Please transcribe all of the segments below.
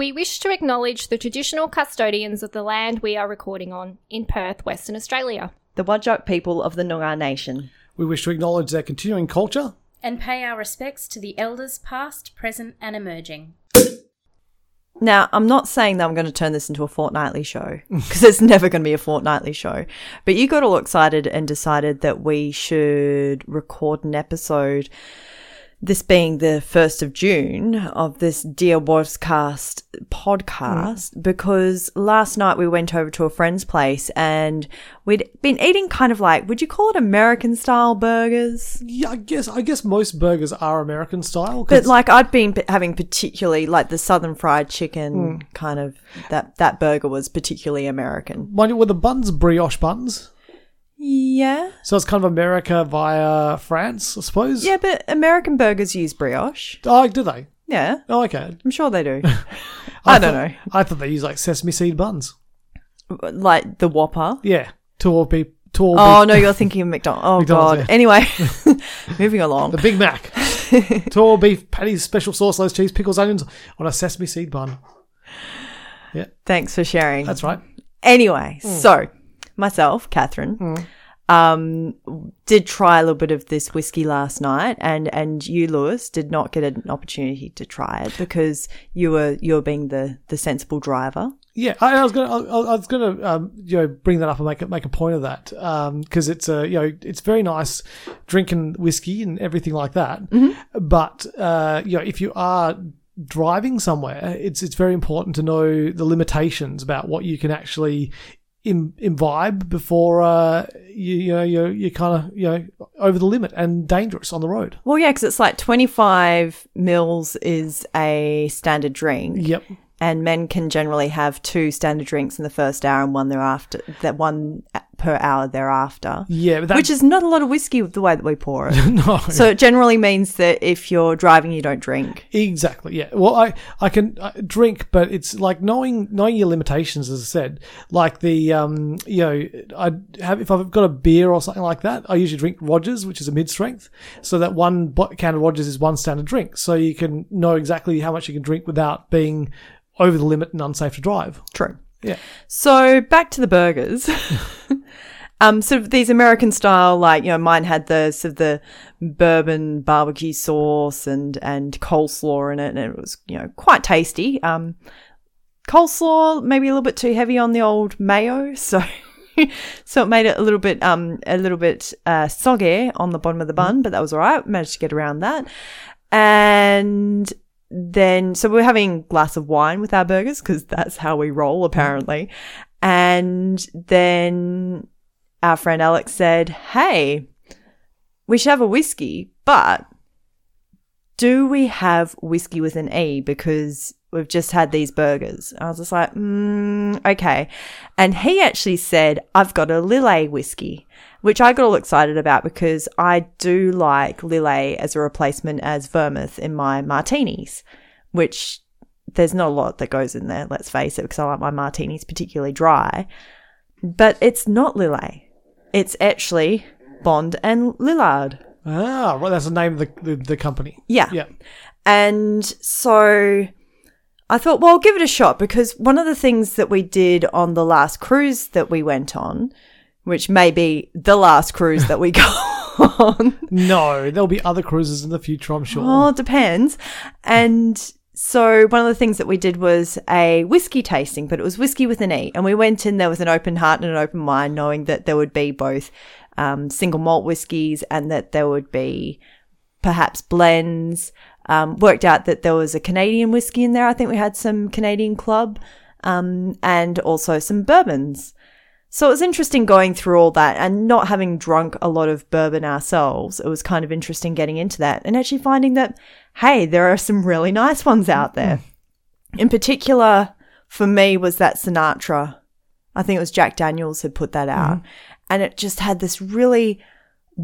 We wish to acknowledge the traditional custodians of the land we are recording on in Perth, Western Australia. The Wadjuk people of the Noongar Nation. We wish to acknowledge their continuing culture. And pay our respects to the elders past, present, and emerging. Now, I'm not saying that I'm going to turn this into a fortnightly show because it's never going to be a fortnightly show. But you got all excited and decided that we should record an episode this being the 1st of June of this Dear Warscast podcast mm. because last night we went over to a friend's place and we'd been eating kind of like, would you call it American style burgers? Yeah, I guess, I guess most burgers are American style. But like I'd been having particularly like the Southern fried chicken mm. kind of that, that burger was particularly American. Mind you, Were the buns brioche buns? Yeah. So it's kind of America via France, I suppose. Yeah, but American burgers use brioche. Oh, do they? Yeah. Oh, okay. I'm sure they do. I, don't thought, know. I thought they use like sesame seed buns. Like the Whopper. Yeah. To all be to all Oh beef- no, you're thinking of McDonald's. Oh McDonald's, god. yeah. Anyway, moving along. the Big Mac. to all beef patties, special sauce, loads cheese, pickles, onions on a sesame seed bun. Yeah. Thanks for sharing. That's right. Anyway, Hmm. so myself, Catherine, um, did try a little bit of this whiskey last night, and and you, Lewis, did not get an opportunity to try it because you were you were being the the sensible driver. Yeah, I, I was gonna, I, I was gonna, um, you know, bring that up and make make a point of that, because it's a, you know, it's very nice drinking whiskey and everything like that. But uh, you know, if you are driving somewhere, it's it's very important to know the limitations about what you can actually Im- imbibe before uh, you, you know you're you're kind of you know over the limit and dangerous on the road. Well, yeah, because it's like twenty five mils is a standard drink. Yep. and men can generally have two standard drinks in the first hour and one thereafter that one per hour thereafter Yeah, that, which is not a lot of whiskey with the way that we pour it no. so it generally means that if you're driving you don't drink Exactly. Yeah. Well, I I can drink, but it's like knowing knowing your limitations. As I said, like the um you know I have if I've got a beer or something like that, I usually drink Rogers, which is a mid strength, so that one can of Rogers is one standard drink, so you can know exactly how much you can drink without being over the limit and unsafe to drive. true Yeah. so back to the burgers. Um sort of these american style like you know mine had the sort of the bourbon barbecue sauce and and coleslaw in it and it was you know quite tasty. Um coleslaw maybe a little bit too heavy on the old mayo so so it made it a little bit um a little bit uh soggy on the bottom of the bun but that was all right. Managed to get around that. And then so we're having a glass of wine with our burgers because that's how we roll mm-hmm. apparently and then our friend alex said hey we should have a whiskey but do we have whiskey with an E? Because we've just had these burgers. I was just like, mm, okay. And he actually said, I've got a Lillet whiskey, which I got all excited about because I do like Lillet as a replacement as vermouth in my martinis, which there's not a lot that goes in there, let's face it, because I like my martinis particularly dry. But it's not Lillet. It's actually Bond and Lillard. Ah, right. That's the name of the the, the company. Yeah. Yeah. And so I thought, well, I'll give it a shot because one of the things that we did on the last cruise that we went on, which may be the last cruise that we go on, No, there'll be other cruises in the future, I'm sure. well, it depends. And so one of the things that we did was a whiskey tasting, but it was whiskey with an E. And we went in there with an open heart and an open mind, knowing that there would be both um, single malt whiskies and that there would be perhaps blends. Um, worked out that there was a Canadian whiskey in there. I think we had some Canadian Club um, and also some bourbons. So it was interesting going through all that and not having drunk a lot of bourbon ourselves. It was kind of interesting getting into that and actually finding that, hey, there are some really nice ones out there. In particular, for me, was that Sinatra. I think it was Jack Daniels had put that out. And it just had this really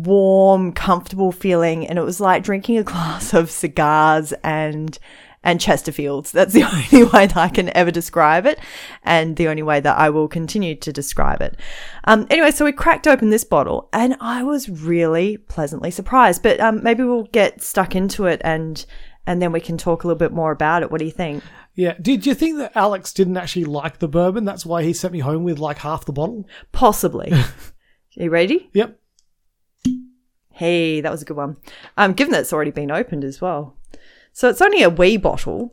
warm, comfortable feeling. And it was like drinking a glass of cigars and and Chesterfields. That's the only way that I can ever describe it, and the only way that I will continue to describe it. Um, anyway, so we cracked open this bottle, and I was really pleasantly surprised. But um, maybe we'll get stuck into it, and and then we can talk a little bit more about it. What do you think? Yeah. Did you think that Alex didn't actually like the bourbon? That's why he sent me home with like half the bottle. Possibly. Are you ready? Yep. Hey, that was a good one. Um, given that it's already been opened as well. So it's only a wee bottle.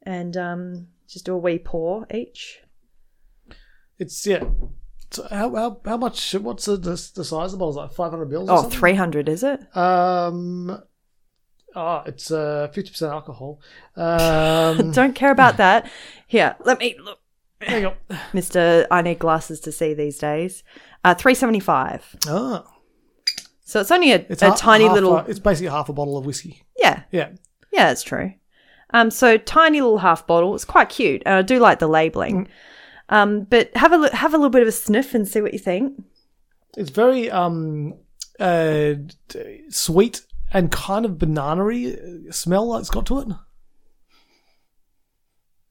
And um, just do a wee pour each. It's yeah. So how, how how much? What's the the, the size of the bottle? Is it like five hundred bills? Oh, something? 300, is it? Um. Oh, it's uh fifty percent alcohol. Um. Don't care about that. Here, let me look. There you go. Mr. I need glasses to see these days. Uh, 375. Ah, So it's only a, it's a ha- tiny half little. a- it's basically half a bottle of whiskey. yeah, Yeah. yeah, that's true. Um, so tiny little half bottle. It's quite cute, and I do like the labeling. Um, but have a have a little bit of a sniff and see what you think. It's very um uh sweet and kind of banana-y smell that it's got to it.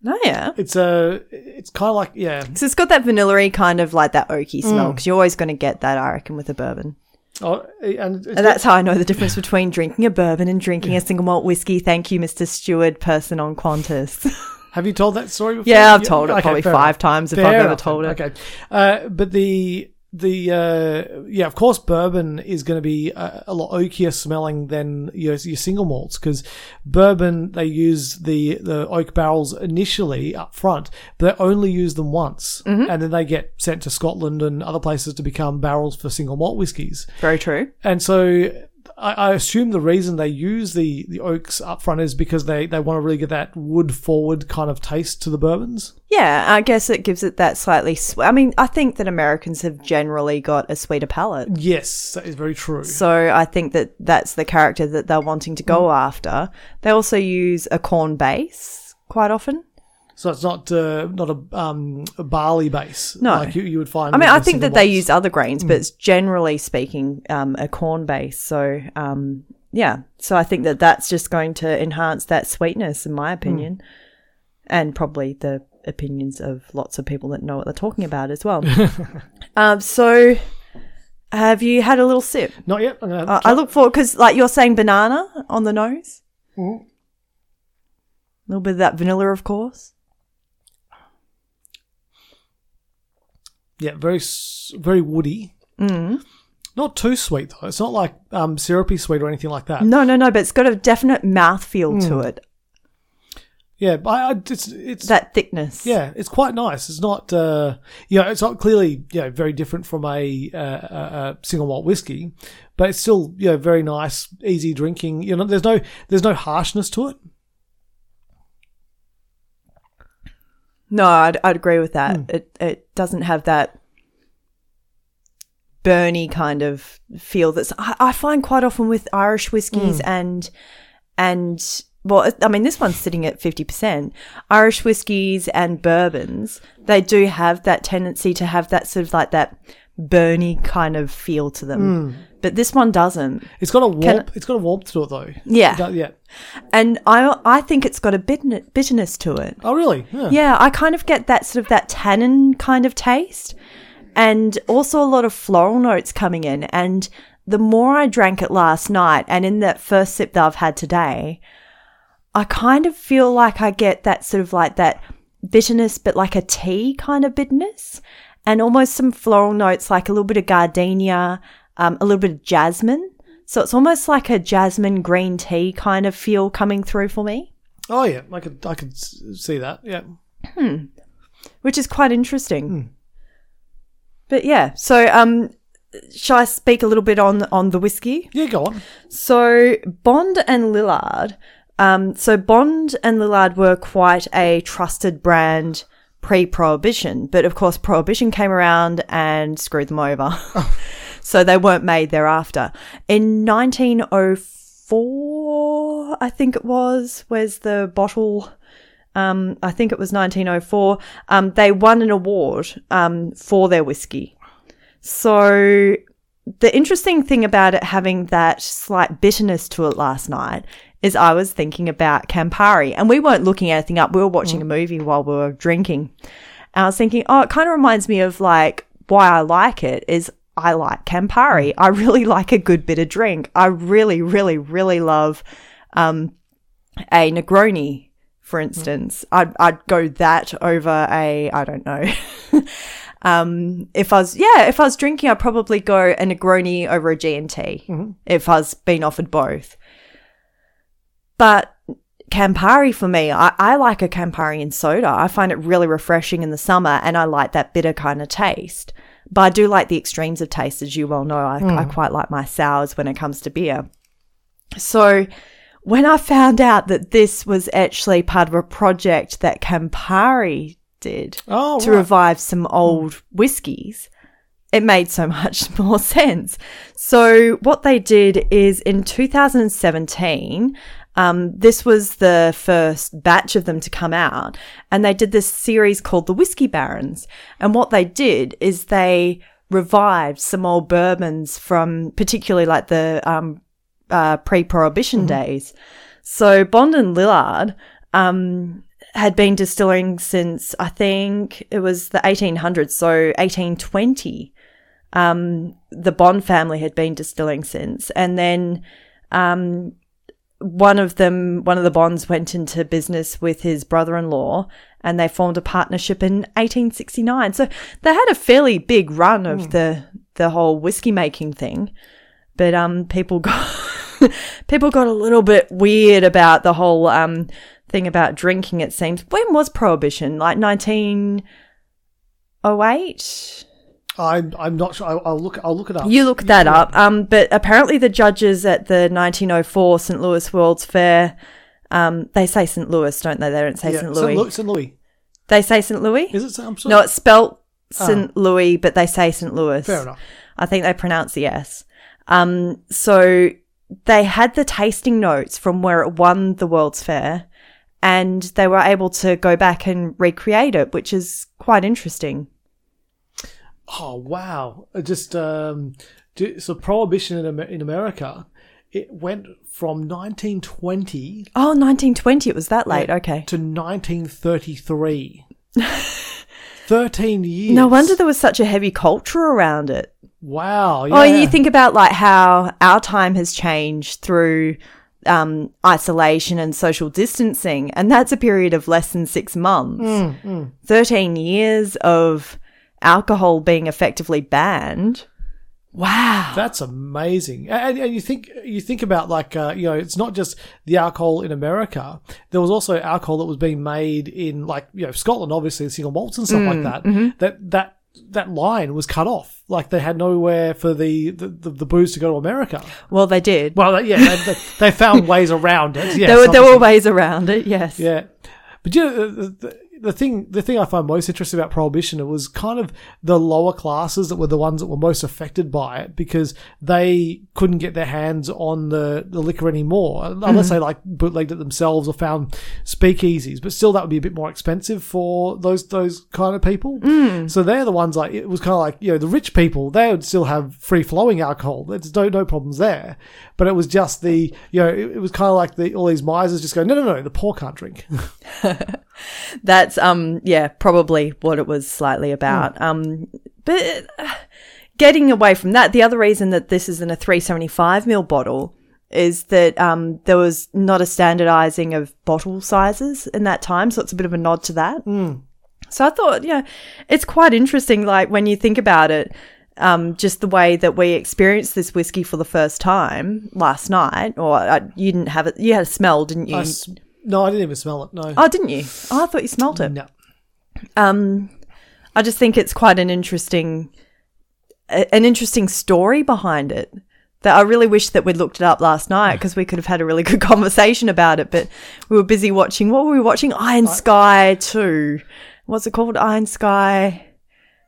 Oh yeah, It's a it's kind of like yeah. so it's got that vanilla kind of like that oaky smell Mm. because you're always going to get that, I reckon, with a bourbon. Oh, and it's And that's how I know the difference between drinking a bourbon and drinking a single malt whiskey. Thank you, Mr. Steward, person on Qantas. Have you told that story before? yeah, I've told it okay, probably five enough. times if Fair I've ever told it. Okay, uh, but the the uh, yeah, of course, bourbon is going to be a, a lot oakier smelling than your, your single malts because bourbon they use the the oak barrels initially up front, but they only use them once, Mm-hmm. and then they get sent to Scotland and other places to become barrels for single malt whiskies. Very true. And so I, I assume the reason they use the, the oaks up front is because they, they want to really get that wood forward kind of taste to the bourbons. Yeah, I guess it gives it that slightly. Sw- I mean, I think that Americans have generally got a sweeter palate. Yes, that is very true. So I think that that's the character that they're wanting to go mm. after. They also use a corn base quite often. So it's not uh, not a, um, a barley base No. like you, you would find. I mean, I think that they use other grains, but it's generally speaking um, a corn base. So um, yeah, so I think that that's just going to enhance that sweetness, in my opinion, and probably the opinions of lots of people that know what they're talking about as well. um, so. Have you had a little sip? not yet. Uh, I look forward because, like, you're saying banana on the nose. Mhm. A little bit of that vanilla, of course. Yeah, very very woody. Mm. Not too sweet though. It's not like um, syrupy sweet or anything like that. No, no, no, but it's got a definite mouthfeel to Mm. it. Yeah, but I, I, it's it's That thickness. Yeah, it's quite nice. It's not, uh, you know, it's not clearly, you know, very different from a, uh, a, a single malt whiskey, but it's still, you know, very nice, easy drinking. You know, there's no, there's no harshness to it. No, I'd, I'd agree with that. Hmm. It it doesn't have that burny kind of feel that's I, I find quite often with Irish whiskies Hmm. and and well, I mean this one's sitting at fifty percent. Irish whiskies and bourbons they do have that tendency to have that sort of like that burny kind of feel to them, Hmm. But this one doesn't. It's got a warmth. Can- it's got a warmth to it though. Yeah. Does- yeah. And I I think it's got a bitterness, bitterness to it. Oh, really? Yeah. Yeah, I kind of get that sort of that tannin kind of taste and also a lot of floral notes coming in. And the more I drank it last night and in that first sip that I've had today, I kind of feel like I get that sort of like that bitterness, but like a tea kind of bitterness and almost some floral notes, like a little bit of gardenia, um, a little bit of jasmine. So it's almost like a jasmine green tea kind of feel coming through for me. Oh, yeah. I could, I could see that. Yeah. which is quite interesting. But yeah, so um, shall I speak a little bit on on the whiskey? Yeah, go on. So Bond and Lillard. Um, so Bond and Lillard were quite a trusted brand pre-prohibition, but of course prohibition came around and screwed them over. so they weren't made thereafter. In 1904, I think it was, where's the bottle? Um, I think it was 1904. Um, they won an award um, for their whiskey. So the interesting thing about it having that slight bitterness to it last night is I was thinking about Campari and we weren't looking anything up. We were watching a movie while we were drinking. And I was thinking, oh, it kind of reminds me of like why I like it is I like Campari. I really like a good bit of drink. I really, really, really love um, a Negroni, for instance. I'd, I'd go that over a, I don't know. um, if I was, yeah, if I was drinking, I'd probably go a Negroni over a G&T if I was being offered both. But Campari for me, I, I like a Campari in soda. I find it really refreshing in the summer and I like that bitter kind of taste. But I do like the extremes of taste, as you well know. I, I hmm. quite like my sours when it comes to beer. So when I found out that this was actually part of a project that Campari did Oh, to right. revive some hmm. old whiskies, it made so much more sense. So what they did is in 2017, um, this was the first batch of them to come out, and they did this series called the Whiskey Barons. And what they did is they revived some old bourbons from particularly like the um, uh, pre-prohibition days. So Bond and Lillard um, had been distilling since I think it was the 1800s, so 1820. Um, the Bond family had been distilling since, and then um, one of them, one of the Bonds, went into business with his brother-in-law, and they formed a partnership in 1869. So they had a fairly big run of the the whole whiskey making thing, but um, people got people got a little bit weird about the whole um thing about drinking. It seems when was prohibition? Like 1908. I'm I'm not sure. I'll, I'll look. I'll look it up. You look that up. Um, but apparently the judges at the 1904 St. Louis World's Fair, um, they say St. Louis, don't they? They don't say yeah, St. Louis. St. Louis. St. Louis. They say St. Louis. Is it? St. I'm sorry. No, it's spelt St. Louis, but they say St. Louis. Fair enough. I think they pronounce the S. Um, so they had the tasting notes from where it won the World's Fair, and they were able to go back and recreate it, which is quite interesting. Oh wow! Just um, so prohibition in in America, it went from 1920 Oh, 1920, it was that late. Okay. to 1933. Thirteen years. No wonder there was such a heavy culture around it. Wow. Yeah. Oh, you think about like how our time has changed through um, isolation and social distancing, and that's a period of less than six months. Thirteen years of alcohol being effectively banned. Wow. That's amazing. And, and you think you think about like uh, you know it's not just the alcohol in America. There was also alcohol that was being made in like you know Scotland, obviously single malts and stuff like that. That that that line was cut off. Like they had nowhere for the the, the, the booze to go to America. Well, they did. Well, yeah, they, they, they found ways around it. Yes, there were there were ways around it. Yes. Yeah, but you know, the, the, thing the thing I find most interesting about prohibition it was kind of the lower classes that were the ones that were most affected by it because they couldn't get their hands on the, the liquor anymore unless mm-hmm. they like bootlegged it themselves or found speakeasies. But still, that would be a bit more expensive for those those kind of people. Mm. So they're the ones like it was kind of like you know the rich people they would still have free flowing alcohol. There's no no problems there. But it was just the you know it, it was kind of like the all these misers just go no no no the poor can't drink. That's um yeah, probably what it was slightly about. Um but uh, getting away from that, the other reason that this is in a 375 ml bottle is that um there was not a standardizing of bottle sizes in that time, so it's a bit of a nod to that. So I thought, yeah, it's quite interesting like when you think about it um, just the way that we experienced this whiskey for the first time last night, or uh, you didn't have it, you had a smell, didn't you? I no, I didn't even smell it. No. oh, didn't you? Oh, I thought you smelt it. no. Um, I just think it's quite an interesting, a- an interesting story behind it. That I really wish that we'd looked it up last night because we could have had a really good conversation about it. But we were busy watching. What were we watching? Iron Sky Two. What's it called? Iron Sky.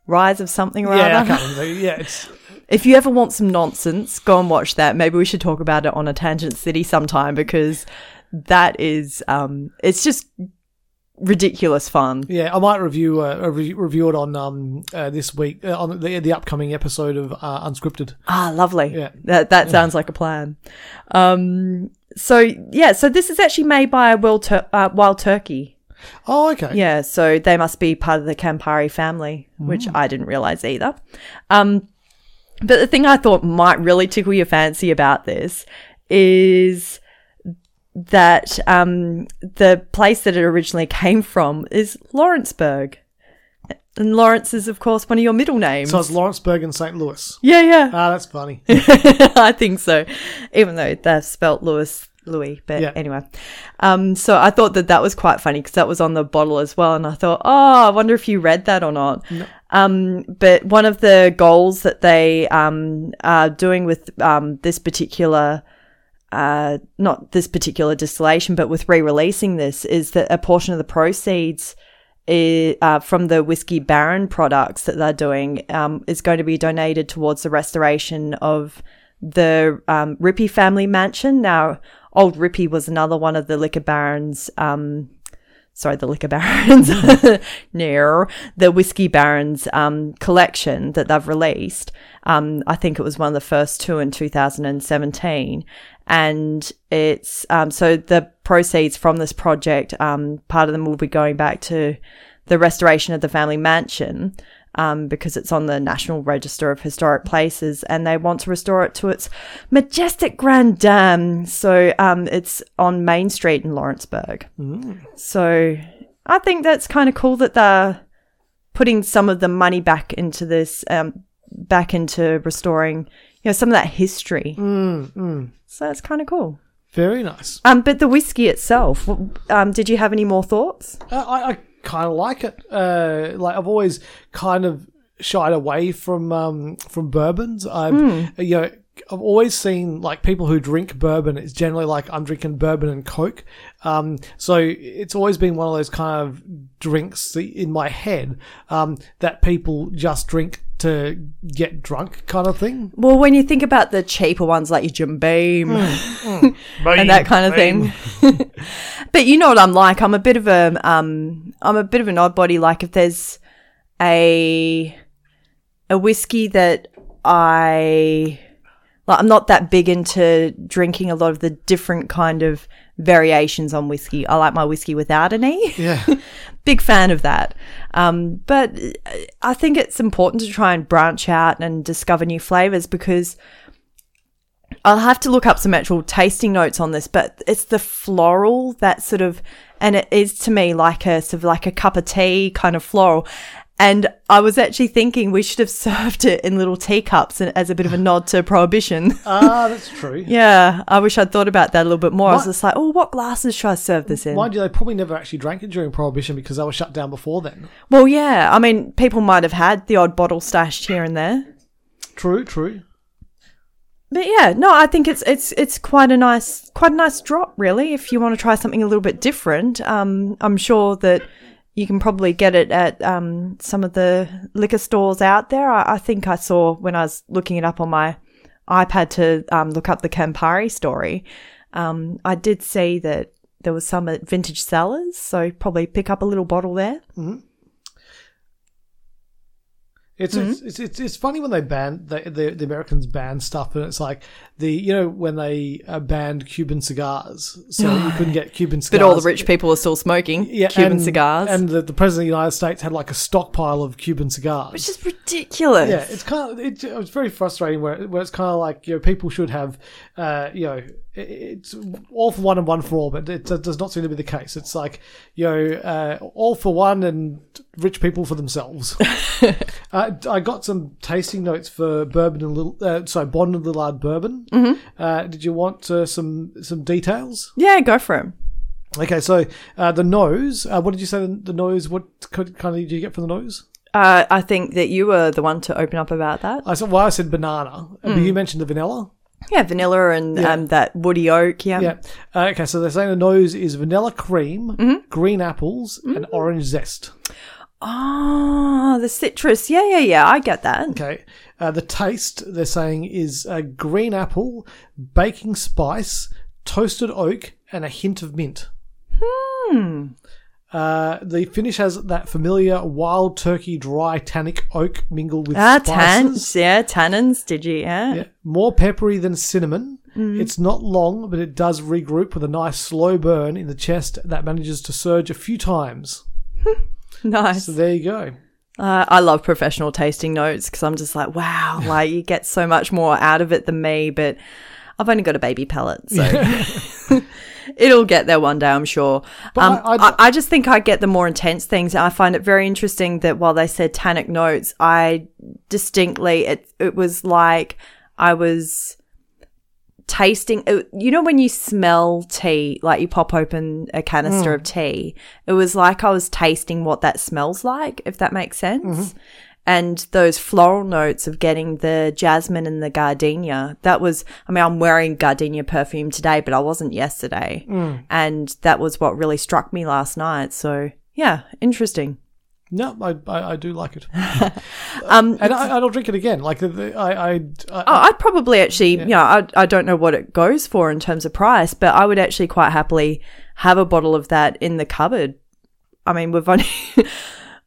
Rise of something or Yeah, I other. can't remember. Yeah, it's If you ever want some nonsense, go and watch that. Maybe we should talk about it on a Tangent City sometime because that is, um, it's just ridiculous fun. yeah. I might review uh, re- review it on um uh, this week uh, on the the upcoming episode of uh, Unscripted. Ah, lovely. Yeah. That that sounds like a plan. Um, so yeah, so this is actually made by a wild, tur- uh, wild turkey. Oh, okay. Yeah, so they must be part of the Campari family, which I didn't realize either. Um, But the thing I thought might really tickle your fancy about this is that um, the place that it originally came from is Lawrenceburg. And Lawrence is, of course, one of your middle names. So it's Lawrenceburg and St. Louis. yeah, yeah. Ah, that's funny. I think so, even though they've spelt Louis Louis. But Yeah. anyway, um, so I thought that that was quite funny because that was on the bottle as well, and I thought, oh, I wonder if you read that or not. Um, but one of the goals that they um, are doing with um, this particular uh, not this particular distillation, but with re-releasing this, is that a portion of the proceeds i uh, from the whiskey Baron products that they're doing um, is going to be donated towards the restoration of the um, Ripy family mansion. Now, old Ripy was another one of the liquor barons. Um, sorry, the liquor barons, no, the whiskey barons um, collection that they've released. Um, I think it was one of the first two in 2017. And it's, um, so the proceeds from this project, um, part of them will be going back to the restoration of the family mansion. Um, because it's on the National Register of Historic Places and they want to restore it to its majestic grand dam. So, um, it's on Main Street in Lawrenceburg. So I think that's kind of cool that they're putting some of the money back into this, um, back into restoring, you know, some of that history. So that's kind of cool. Very nice. Um, but the whiskey itself, um, did you have any more thoughts? Uh, I, I kind of like it. Uh, like I've always kind of shied away from um, from bourbons. I'm you know I've always seen like people who drink bourbon. It's generally like I'm drinking bourbon and coke. Um, so it's always been one of those kind of drinks in my head um, that people just drink to get drunk, kind of thing. Well, when you think about the cheaper ones like your Jim Beam and that kind of thing. but you know what I'm like. I'm a bit of a um I'm a bit of an odd body. Like if there's a a whiskey that I like I'm not that big into drinking a lot of the different kind of variations on whiskey. I like my whiskey without an E. Yeah. Big fan of that. Um, but I think it's important to try and branch out and discover new flavors because I'll have to look up some actual tasting notes on this, but it's the floral that sort of, and it is to me like a sort of like a cup of tea kind of floral. And I was actually thinking we should have served it in little teacups and- as a bit of a nod to prohibition. Ah, that's true. yeah, I wish I'd thought about that a little bit more. I was just like, oh, what glasses should I serve this in? Mind you, they probably never actually drank it during Prohibition because they were shut down before then. Well, yeah, I mean, people might have had the odd bottle stashed here and there. True, true. But yeah, no, I think it's it's it's quite a nice quite a nice drop, really. If you want to try something a little bit different, um, I'm sure that you can probably get it at um, some of the liquor stores out there. I, I think I saw when I was looking it up on my iPad to um, look up the Campari story. Um, I did see that there was some at Vintage Cellars, so probably pick up a little bottle there. It's, Mm-hmm. it's, it's it's it's funny when they ban the, the the Americans ban stuff and it's like the you know when they uh, banned Cuban cigars. So you couldn't get Cuban cigars But all the rich people are still smoking Cuban and- cigars, and the, the president of the United States had like a stockpile of Cuban cigars. Which is ridiculous. yeah it's kind of it, it's very frustrating where, where it's kind of like you know people should have uh you know it's all for one and one for all but it does not seem to be the case it's like you know uh, all for one and rich people for themselves Uh, I got some tasting notes for bourbon and little, uh, sorry, Bond and Lillard bourbon. Mm-hmm. Uh, did you want uh, some some details? yeah, go for it. Okay, so uh, the nose. Uh, what did you say? The, the nose. What kind of did you get from the nose? Uh, I think that you were the one to open up about that. I said, well, I said banana, but Mm. you mentioned the vanilla. Yeah, vanilla and Yeah. um, that woody oak. Yeah. Yeah. Uh, okay, so they're saying the nose is vanilla cream, Mm-hmm. green apples, and orange zest. Oh, the citrus. Yeah, yeah, yeah. I get that. Okay. Uh, the taste they're saying is uh, green apple, baking spice, toasted oak, and a hint of mint. Uh, the finish has that familiar wild turkey dry tannic oak mingled with Ah, spices. tannins. Yeah, tannins. Did you? Yeah. Yeah, more peppery than cinnamon. Mm. It's not long, but it does regroup with a nice slow burn in the chest that manages to surge a few times. Nice. So there you go. Uh, I love professional tasting notes because I'm just like, wow, like you get so much more out of it than me, but I've only got a baby palate, so it'll get there one day, I'm sure. But Um, I- I, I- just think I get the more intense things. I find it very interesting that while they said tannic notes, I distinctly, it, it was like I was tasting it- you know when you smell tea like you pop open a canister of tea it was like i was tasting what that smells like if that makes sense and those floral notes of getting the jasmine and the gardenia that was i mean i'm wearing gardenia perfume today but i wasn't yesterday. And that was what really struck me last night. So yeah interesting. No, I, I, I do like it, um and I, I'll drink it again. Like the, the, I, I, I Oh, I'd probably actually, you know, I, I don't know what it goes for in terms of price, but I would actually quite happily have a bottle of that in the cupboard. I mean, we've only,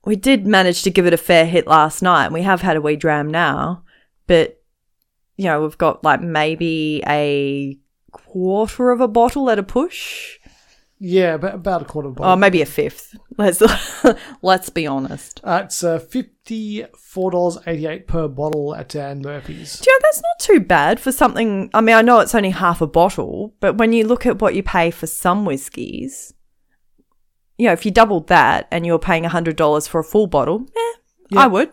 we did manage to give it a fair hit last night. and We have had a wee dram now, but, you know, we've got like maybe a quarter of a bottle at a push. yeah, about, about a quarter of a bottle. Oh, maybe a fifth. Let's, let's be honest. Uh, it's uh, fifty four dollars eighty eight per bottle at Dan Murphy's. Do you know, that's not too bad for something. I mean, I know it's only half a bottle, but when you look at what you pay for some whiskies, you know, if you doubled that and you're paying $100 for a full bottle, eh, Yeah. I would.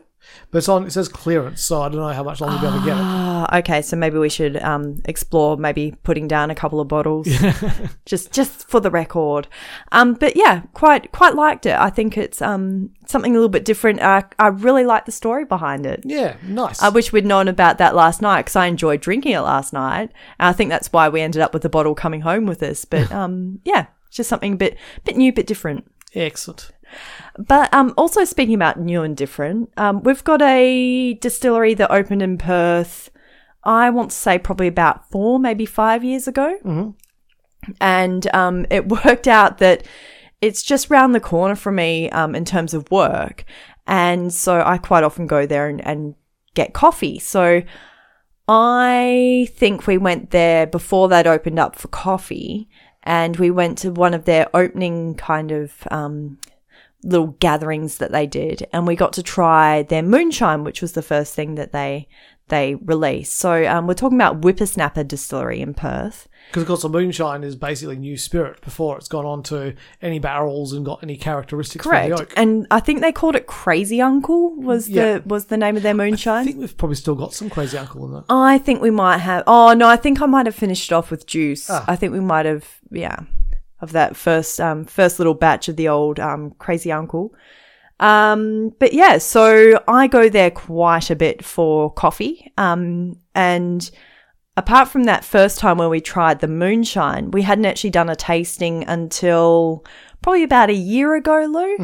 But it's on. It says clearance, so I don't know how much longer you'll be able to get it. Ah, okay, so maybe we should um, explore maybe putting down a couple of bottles, just just for the record. Um, but yeah, quite quite liked it. I think it's um, something a little bit different. I I really like the story behind it. Yeah, nice. I wish we'd known about that last night because I enjoyed drinking it last night. I think that's why we ended up with the bottle coming home with us. But um, yeah, just something a bit, bit new, bit different. Excellent. But um, also speaking about new and different, um, we've got a distillery that opened in Perth. I want to say probably about four, maybe five years ago, and um, it worked out that it's just round the corner from me um, in terms of work, and so I quite often go there and, and get coffee. So I think we went there before they'd opened up for coffee, and we went to one of their opening kind of um, little gatherings that they did, and we got to try their moonshine, which was the first thing that they they release. So um, we're talking about Whippersnapper Distillery in Perth. Because of course, the moonshine is basically new spirit before it's gone on to any barrels and got any characteristics from the Correct, oak. and I think they called it Crazy Uncle was Yeah. the was the name of their moonshine. I think we've probably still got some crazy uncle in there. I think we might have. Oh no, I think I might have finished off with juice. Ah. I think we might have, yeah, of that first um first little batch of the old um crazy uncle. Um, but yeah, so I go there quite a bit for coffee. Um, and apart from that first time when we tried the moonshine, we hadn't actually done a tasting until probably about a year ago, Lou.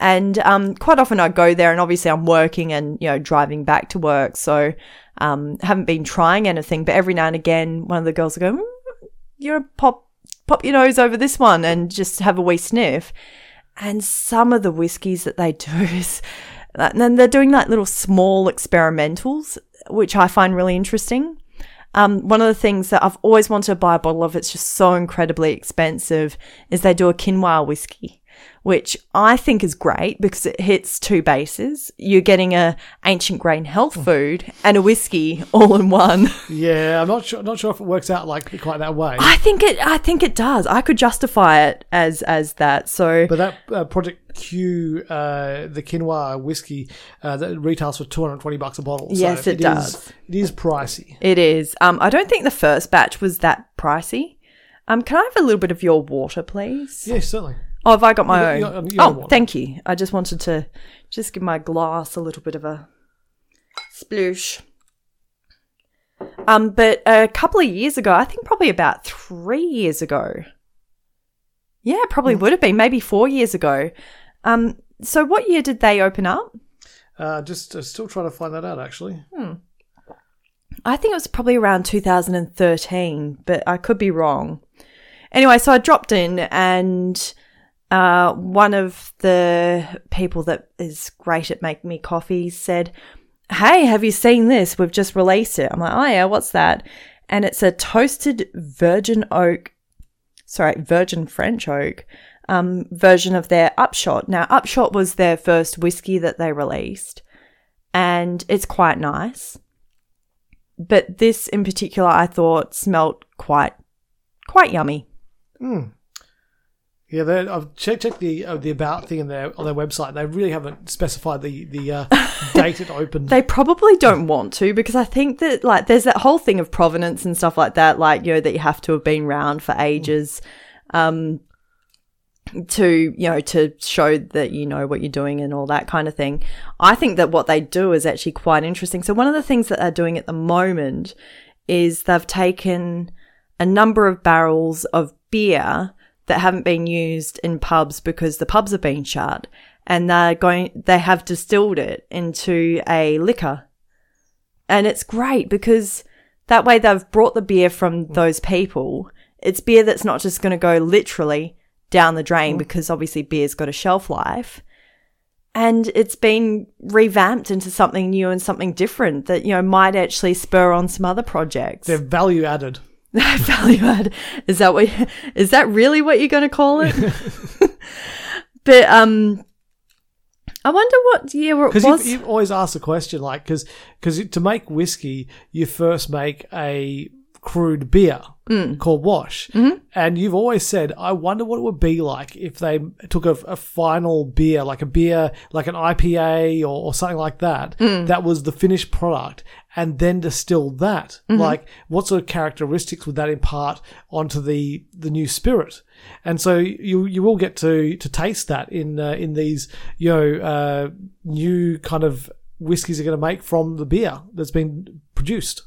And um, quite often I go there, and obviously I'm working and you know driving back to work, so um, haven't been trying anything. But every now and again, one of the girls will go, mm, "You know, pop pop your nose over this one and just have a wee sniff." And some of the whiskies that they do is, and then they're doing like little small experimentals, which I find really interesting. Um, one of the things that I've always wanted to buy a bottle of, it's just so incredibly expensive, is they do a quinoa whiskey, which I think is great because it hits two bases. You're getting a ancient grain health food and a whiskey all in one. Yeah, I'm not sure. Not sure if it works out like quite that way. I think it. I think it does. I could justify it as as that. So But that uh, Project Q, uh, the quinoa whiskey, uh, that retails for 220 bucks a bottle. Yes, it does. it is pricey. It is. Um, I don't think the first batch was that pricey. Um, can I have a little bit of your water, please? Yeah, certainly. Oh, have I got my You got- own? you got- you got oh, thank you. I just wanted to just give my glass a little bit of a sploosh. Um, but a couple of years ago, I think probably about three years ago. Yeah, it Hmm. probably would have been maybe four years ago. Um, so what year did they open up? Uh, just uh, still trying to find that out, actually. Hmm. I think it was probably around 2013, but I could be wrong. Anyway, so I dropped in and uh, one of the people that is great at making me coffee said, Hey, have you seen this? We've just released it. I'm like, Oh, yeah, what's that? And it's a toasted virgin oak, sorry, virgin French oak um, version of their Upshot. Now, Upshot was their first whiskey that they released, and it's quite nice. But this in particular, I thought smelt quite, quite yummy. Yeah, I've checked, checked the uh, the about thing in their on their website. They really haven't specified the the uh, date it opened. They probably don't want to because I think that like there's that whole thing of provenance and stuff like that, like you know that you have to have been around for ages, um, to you know to show that you know what you're doing and all that kind of thing. I think that what they do is actually quite interesting. So one of the things that they're doing at the moment is they've taken a number of barrels of beer that haven't been used in pubs because the pubs have been shut and they're going they have distilled it into a liquor. And it's great because that way they've brought the beer from those people. It's beer that's not just going to go literally down the drain mm. because obviously beer's got a shelf life. And it's been revamped into something new and something different that you know might actually spur on some other projects. They're value added. value add. Is that what? Is that really what you're going to call it? but um, I wonder what year it Because was. you've, you've always asked the question, like, because to make whiskey, you first make a crude beer Mm. called wash, Mm-hmm. and you've always said, "I wonder what it would be like if they took a, a final beer, like a beer, like an IPA or, or something like that, Mm. that was the finished product, and then distill that. Mm-hmm. Like, what sort of characteristics would that impart onto the the new spirit?" And so you you will get to to taste that in uh, in these you know uh, new kind of whiskies are going to make from the beer that's been produced.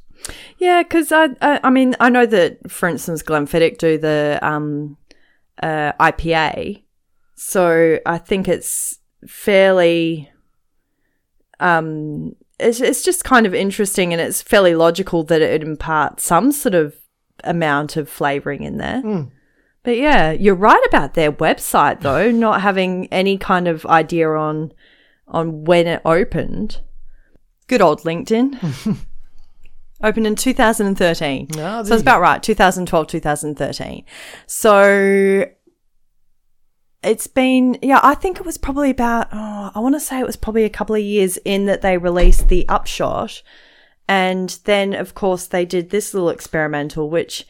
Yeah, because I, I, I mean, I know that, for instance, Glenfiddich do the um, uh, IPA, so I think it's fairly, um, it's it's just kind of interesting, and it's fairly logical that it imparts some sort of amount of flavoring in there. But yeah, you're right about their website though, not having any kind of idea on on when it opened. Good old LinkedIn. opened in 2013. Ah, there so it's about right, 2012, 2013. So it's been, yeah, I think it was probably about, oh, I want to say it was probably a couple of years in that they released the Upshot. And then, of course, they did this little experimental, which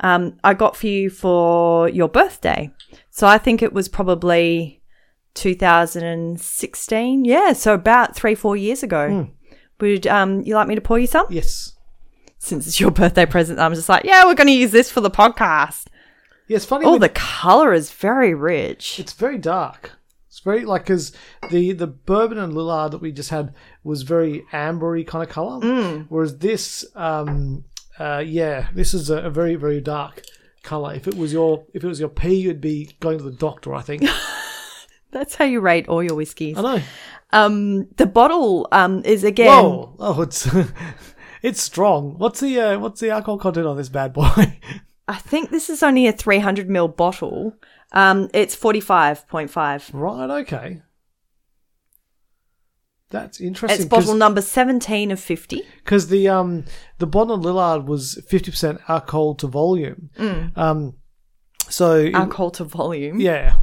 um, I got for you for your birthday. So I think it was probably 2016. Yeah, so about three, four years ago. Would um, you like me to pour you some? Yes. Since it's your birthday present, I'm just like, yeah, we're going to use this for the podcast. Yeah, it's funny. Oh, when- the color is very rich. It's very dark. It's very like because the the bourbon and Lillard that we just had was very ambery kind of color, Mm. whereas this, um, uh, yeah, this is a, a very very dark color. If it was your if it was your pee, you'd be going to the doctor. I think. That's how you rate all your whiskeys. I know. Um, the bottle um is again. Whoa! Oh, it's it's strong. What's the uh, what's the alcohol content on this bad boy? I think this is only a 300 ml bottle. Um, it's 45.5. right. Okay. That's interesting. It's bottle number 17 of 50. because the um the Bond Lillard was fifty percent alcohol to volume. Mm. Um, so it- Alcohol to volume. yeah,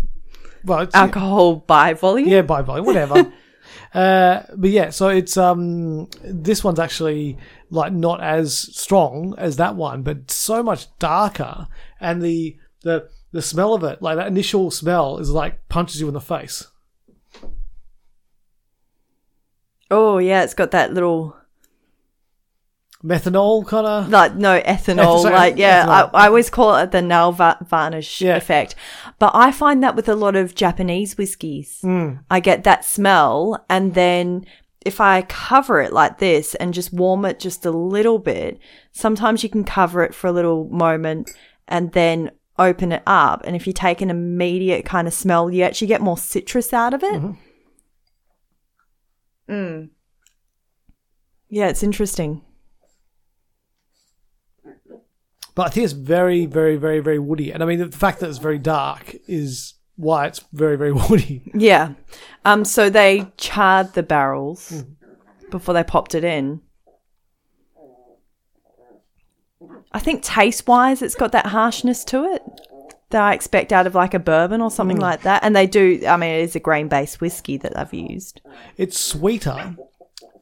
well, it's, Alcohol by volume. yeah, by volume, whatever. uh, but yeah, so it's um this one's actually like not as strong as that one, but so much darker, and the the the smell of it, like that initial smell, is like punches you in the face. Oh, yeah, it's got that little, Methanol kind of. like, no, ethanol. Like, yeah, ethanol. I, I always call it the nail va- varnish Yeah. effect. But I find that with a lot of Japanese whiskies. Mm. I get that smell, and then if I cover it like this and just warm it just a little bit, sometimes you can cover it for a little moment and then open it up. And if you take an immediate kind of smell, you actually get more citrus out of it. Mm. Yeah, it's interesting. But I think it's very, very, very, very woody. And I mean, the fact that it's very dark is why it's very, very woody. Yeah. Um. So they charred the barrels before they popped it in. I think taste wise, it's got that harshness to it. that I expect out of like a bourbon or something like that. And they do. I mean, it is a grain based whiskey that I've used. It's sweeter.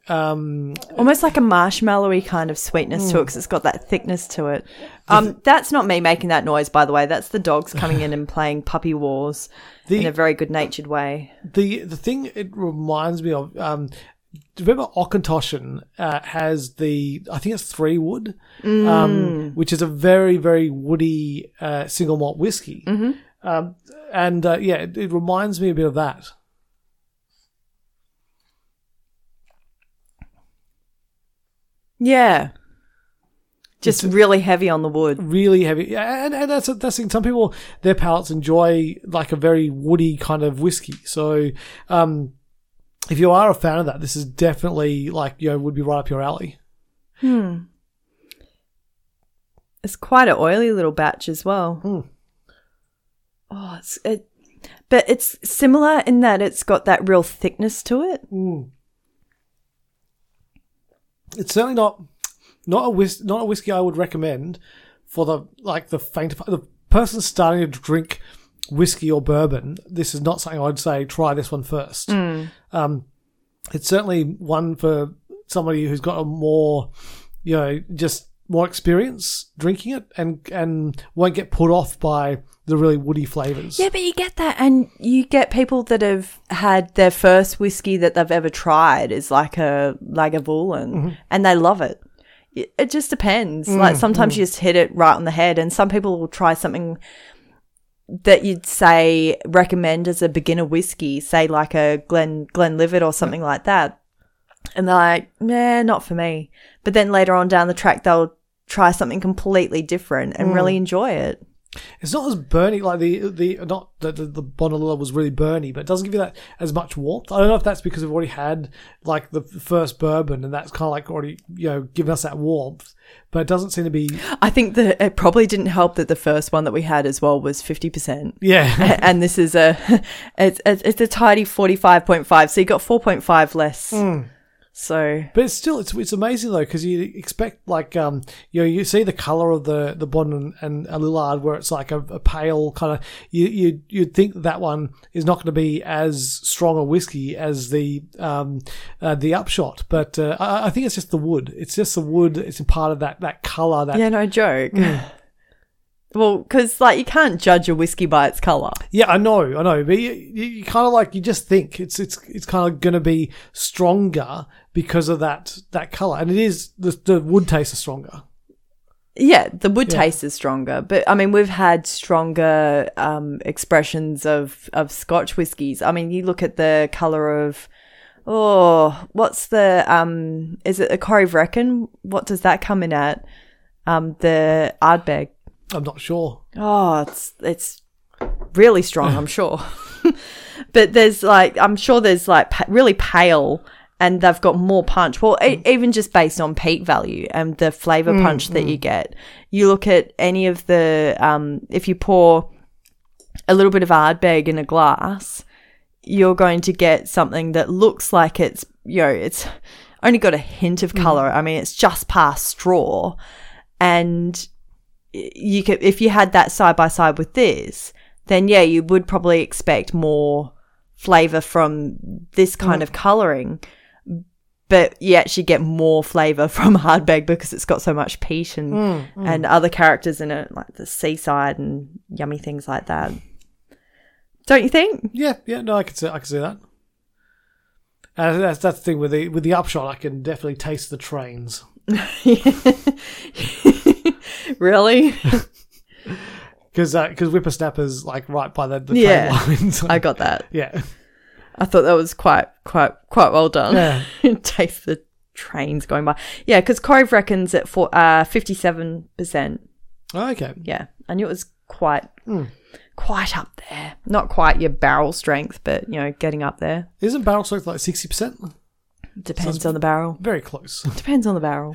Um, Almost like a marshmallowy kind of sweetness to it because it's got that thickness to it. Um, that's not me making that noise, by the way. That's the dogs coming in and playing puppy wars The- in a very good natured way. the the thing it reminds me of. Um, remember Auchentoshan uh, has the I think it's three wood, um, which is a very very woody uh, single malt whiskey, um, and uh, yeah, it, it reminds me a bit of that. Yeah. Just really heavy on the wood. really heavy. Yeah, and, and that's that's thing. Some people their palates enjoy like a very woody kind of whiskey. So, um, if you are a fan of that, this is definitely like you know would be right up your alley. Hmm. It's quite an oily little batch as well. Mm. Oh, it's it, but it's similar in that it's got that real thickness to it. It's certainly not not a whis- not a whiskey I would recommend for the like the faint the person starting to drink whiskey or bourbon. This is not something I'd say try this one first. Um, it's certainly one for somebody who's got a more you know just more experience drinking it and and won't get put off by the really woody flavors. Yeah, but you get that, and you get people that have had their first whiskey that they've ever tried is like a Lagavulin, mm-hmm. and they love it. It just depends. like mm, sometimes mm. you just hit it right on the head, and some people will try something that you'd say recommend as a beginner whiskey, say like a Glen Glenlivet or something like that, and they're like, "Nah, not for me." But then later on down the track, they'll try something completely different and really hmm. enjoy it. It's not as burny like the the not that the, the Bond and Lillard was really burny, but it doesn't give you that as much warmth. I don't know if that's because we've already had like the first bourbon and that's kind of like already you know giving us that warmth, but it doesn't seem to be I think that it probably didn't help that the first one that we had as well was 50%. yeah. and this is a, it's, it's it's a tidy 45.5. So you got 4.5 less. Hmm. So But it's still it's it's amazing though because you expect like um you know you see the color of the the Bond and, and a Lillard where it's like a, a pale kind of you you you'd think that, that one is not going to be as strong a whiskey as the um uh, the upshot but uh, I, I think it's just the wood it's just the wood it's part of that that color that yeah, no joke. well, because like you can't judge a whiskey by its color. Yeah, I know, I know, but you, you, you kind of like you just think it's it's it's kind of going to be stronger because of that that color, and it is the the wood taste is stronger. Yeah, the wood Yeah. taste is stronger, but I mean we've had stronger um, expressions of of Scotch whiskies. I mean, you look at the color of oh, what's the um? Is it a Corryvreckan? What does that come in at? Um, the Ardbeg. I'm not sure. Oh, it's it's really strong, I'm sure. but there's like I'm sure there's like pa- really pale and they've got more punch. Well, e- mm. even just based on peak value and the flavor mm, punch that mm. you get. You look at any of the um if you pour a little bit of Ardbeg in a glass, you're going to get something that looks like it's you know, it's only got a hint of color. I mean, it's just past straw and you could if you had that side by side with this, then yeah, you would probably expect more flavor from this kind of coloring. But you actually get more flavor from Ardbeg because it's got so much peat and and other characters in it, like the seaside and yummy things like that. Don't you think? Yeah, yeah, no, I can see I can see that. Uh, that's that's the thing with the with the upshot. I can definitely taste the trains. really? because uh, because Whipper Snapper's like right by the, the Yeah. train lines. I got that. yeah, I thought that was quite quite quite well done. Yeah. Taste the trains going by. Yeah, because Corryvreckan's at for uh fifty seven percent. Oh, okay. Yeah, I knew it was quite quite up there. Not quite your barrel strength, but you know, getting up there. Isn't barrel strength like sixty percent? Depends on the barrel. Very close. Depends on the barrel.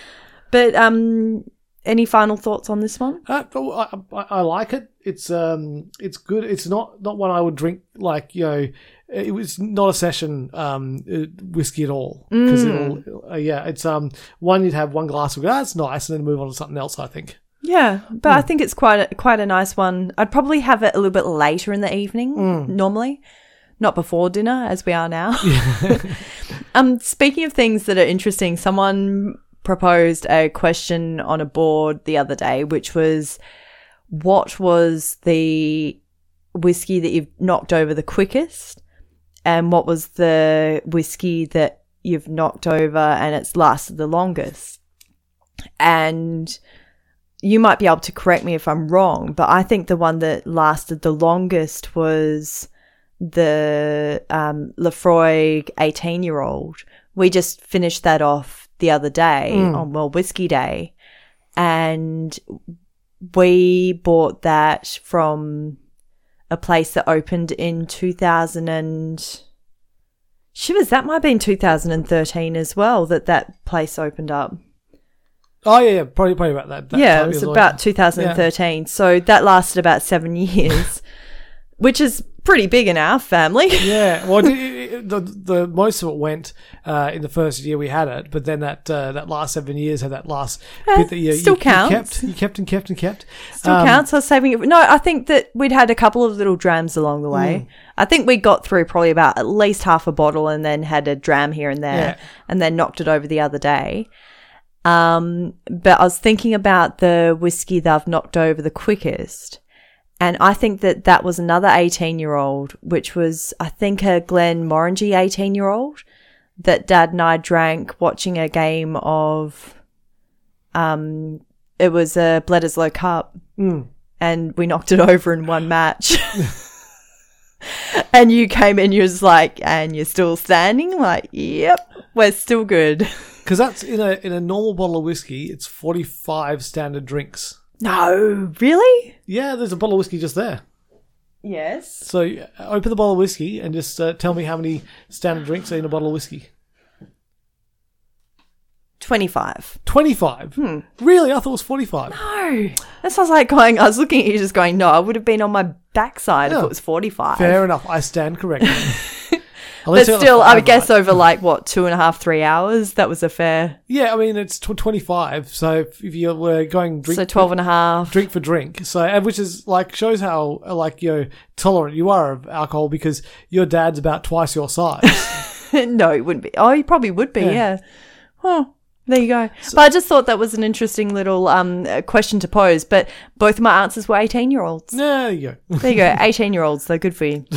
but um, any final thoughts on this one? Uh, I, I, I like it. It's um, it's good. It's not not one I would drink like you know. It was not a session um uh, whiskey at all because it'll uh, yeah. It's um one you'd have one glass of go, that's nice and then move on to something else. I think. Yeah, but I think it's quite a, quite a nice one. I'd probably have it a little bit later in the evening normally, not before dinner as we are now. um, speaking of things that are interesting, someone proposed a question on a board the other day, which was, "What was the whiskey that you've knocked over the quickest, and what was the whiskey that you've knocked over and it's lasted the longest?" And you might be able to correct me if I'm wrong, but I think the one that lasted the longest was the um, Lefroy 18 year old. We just finished that off the other day mm. on World Whiskey Day, and we bought that from a place that opened in 2000 and shivers that might have been 2013 as well that that place opened up Oh yeah, yeah, probably probably about that. that yeah, it was about 2013. So that lasted about seven years, which is pretty big in our family. Yeah, well, it, the the most of it went uh, in the first year we had it, but then that uh, that last seven years had that last bit that you, still you, counts. you kept, you kept and kept and kept. Still Um, counts. I was saving it. No, I think that we'd had a couple of little drams along the Mm. way. I think we got through probably about at least half a bottle and then had a dram here and there Yeah. and then knocked it over the other day. Um, but I was thinking about the whiskey that I've knocked over the quickest. And I think that that was another 18 year old, which was, I think, a Glenmorangie 18 year old that dad and I drank watching a game of, um, it was a Bledisloe Cup Mm. and we knocked it over in one match. and you came in, you was like, and you're still standing? Like, yep, we're still good. Because that's in a in a normal bottle of whiskey, it's forty five standard drinks. No, really? Yeah, there's a bottle of whiskey just there. Yes. So uh, open the bottle of whiskey and just uh, tell me how many standard drinks are in a bottle of whiskey. 25. Twenty five. Hmm. Really, I thought it was forty five. No. That sounds like going, I was looking at you just going, no, I would have been on my backside if Yeah. it was 45. Fair enough. I stand corrected. But least I got the still, I would guess right. over like, what, two and a half, three hours? That was a fair. Yeah, I mean it's tw- twenty five. So if, you were going drink so 12 and a half. drink for drink. So, and which is like shows how like you know tolerant you are of alcohol because your dad's about twice your size. no, it wouldn't be. Oh, you probably would be, Yeah. yeah. Huh. There you go. but I just thought that was an interesting little um, uh, question to pose. But both of my answers were 18 year olds. there you go. There you go. 18 year olds. They're good for you.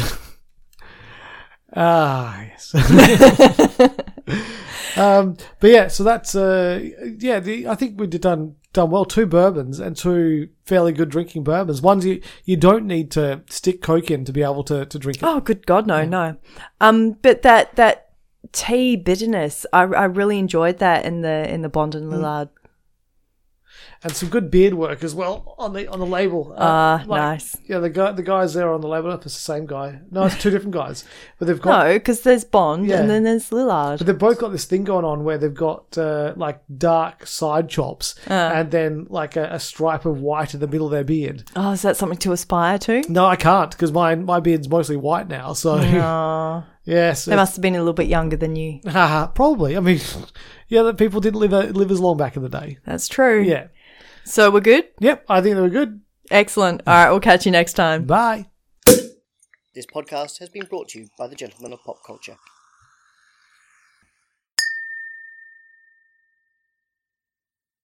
Ah, yes. um, but yeah, so that's uh, yeah. The, I think we did done done well. Two bourbons and two fairly good drinking bourbons. Ones you you don't need to stick coke in to be able to to drink it. Oh, good God, no, no. Um, but that that tea bitterness, I, I really enjoyed that in the in the Bond and Lillard. And some good beard work as well on the on the label. Ah, like, nice. Yeah, the guy the guys there on the label. It's the same guy. No, it's two different guys, but they've got. No, because there's Bond Yeah. and then there's Lillard. But they've both got this thing going on where they've got uh, like dark side chops and then like a, a stripe of white in the middle of their beard. Oh, is that something to aspire to? No, I can't because my my beard's mostly white now. So Oh, yes, they must have been a little bit younger than you. probably. I mean, yeah, that people didn't live live as long back in the day. That's true. Yeah. So we're good? Yep, I think they were good. Excellent. All right, we'll catch you next time. Bye. This podcast has been brought to you by the Gentlemen of Pop Culture.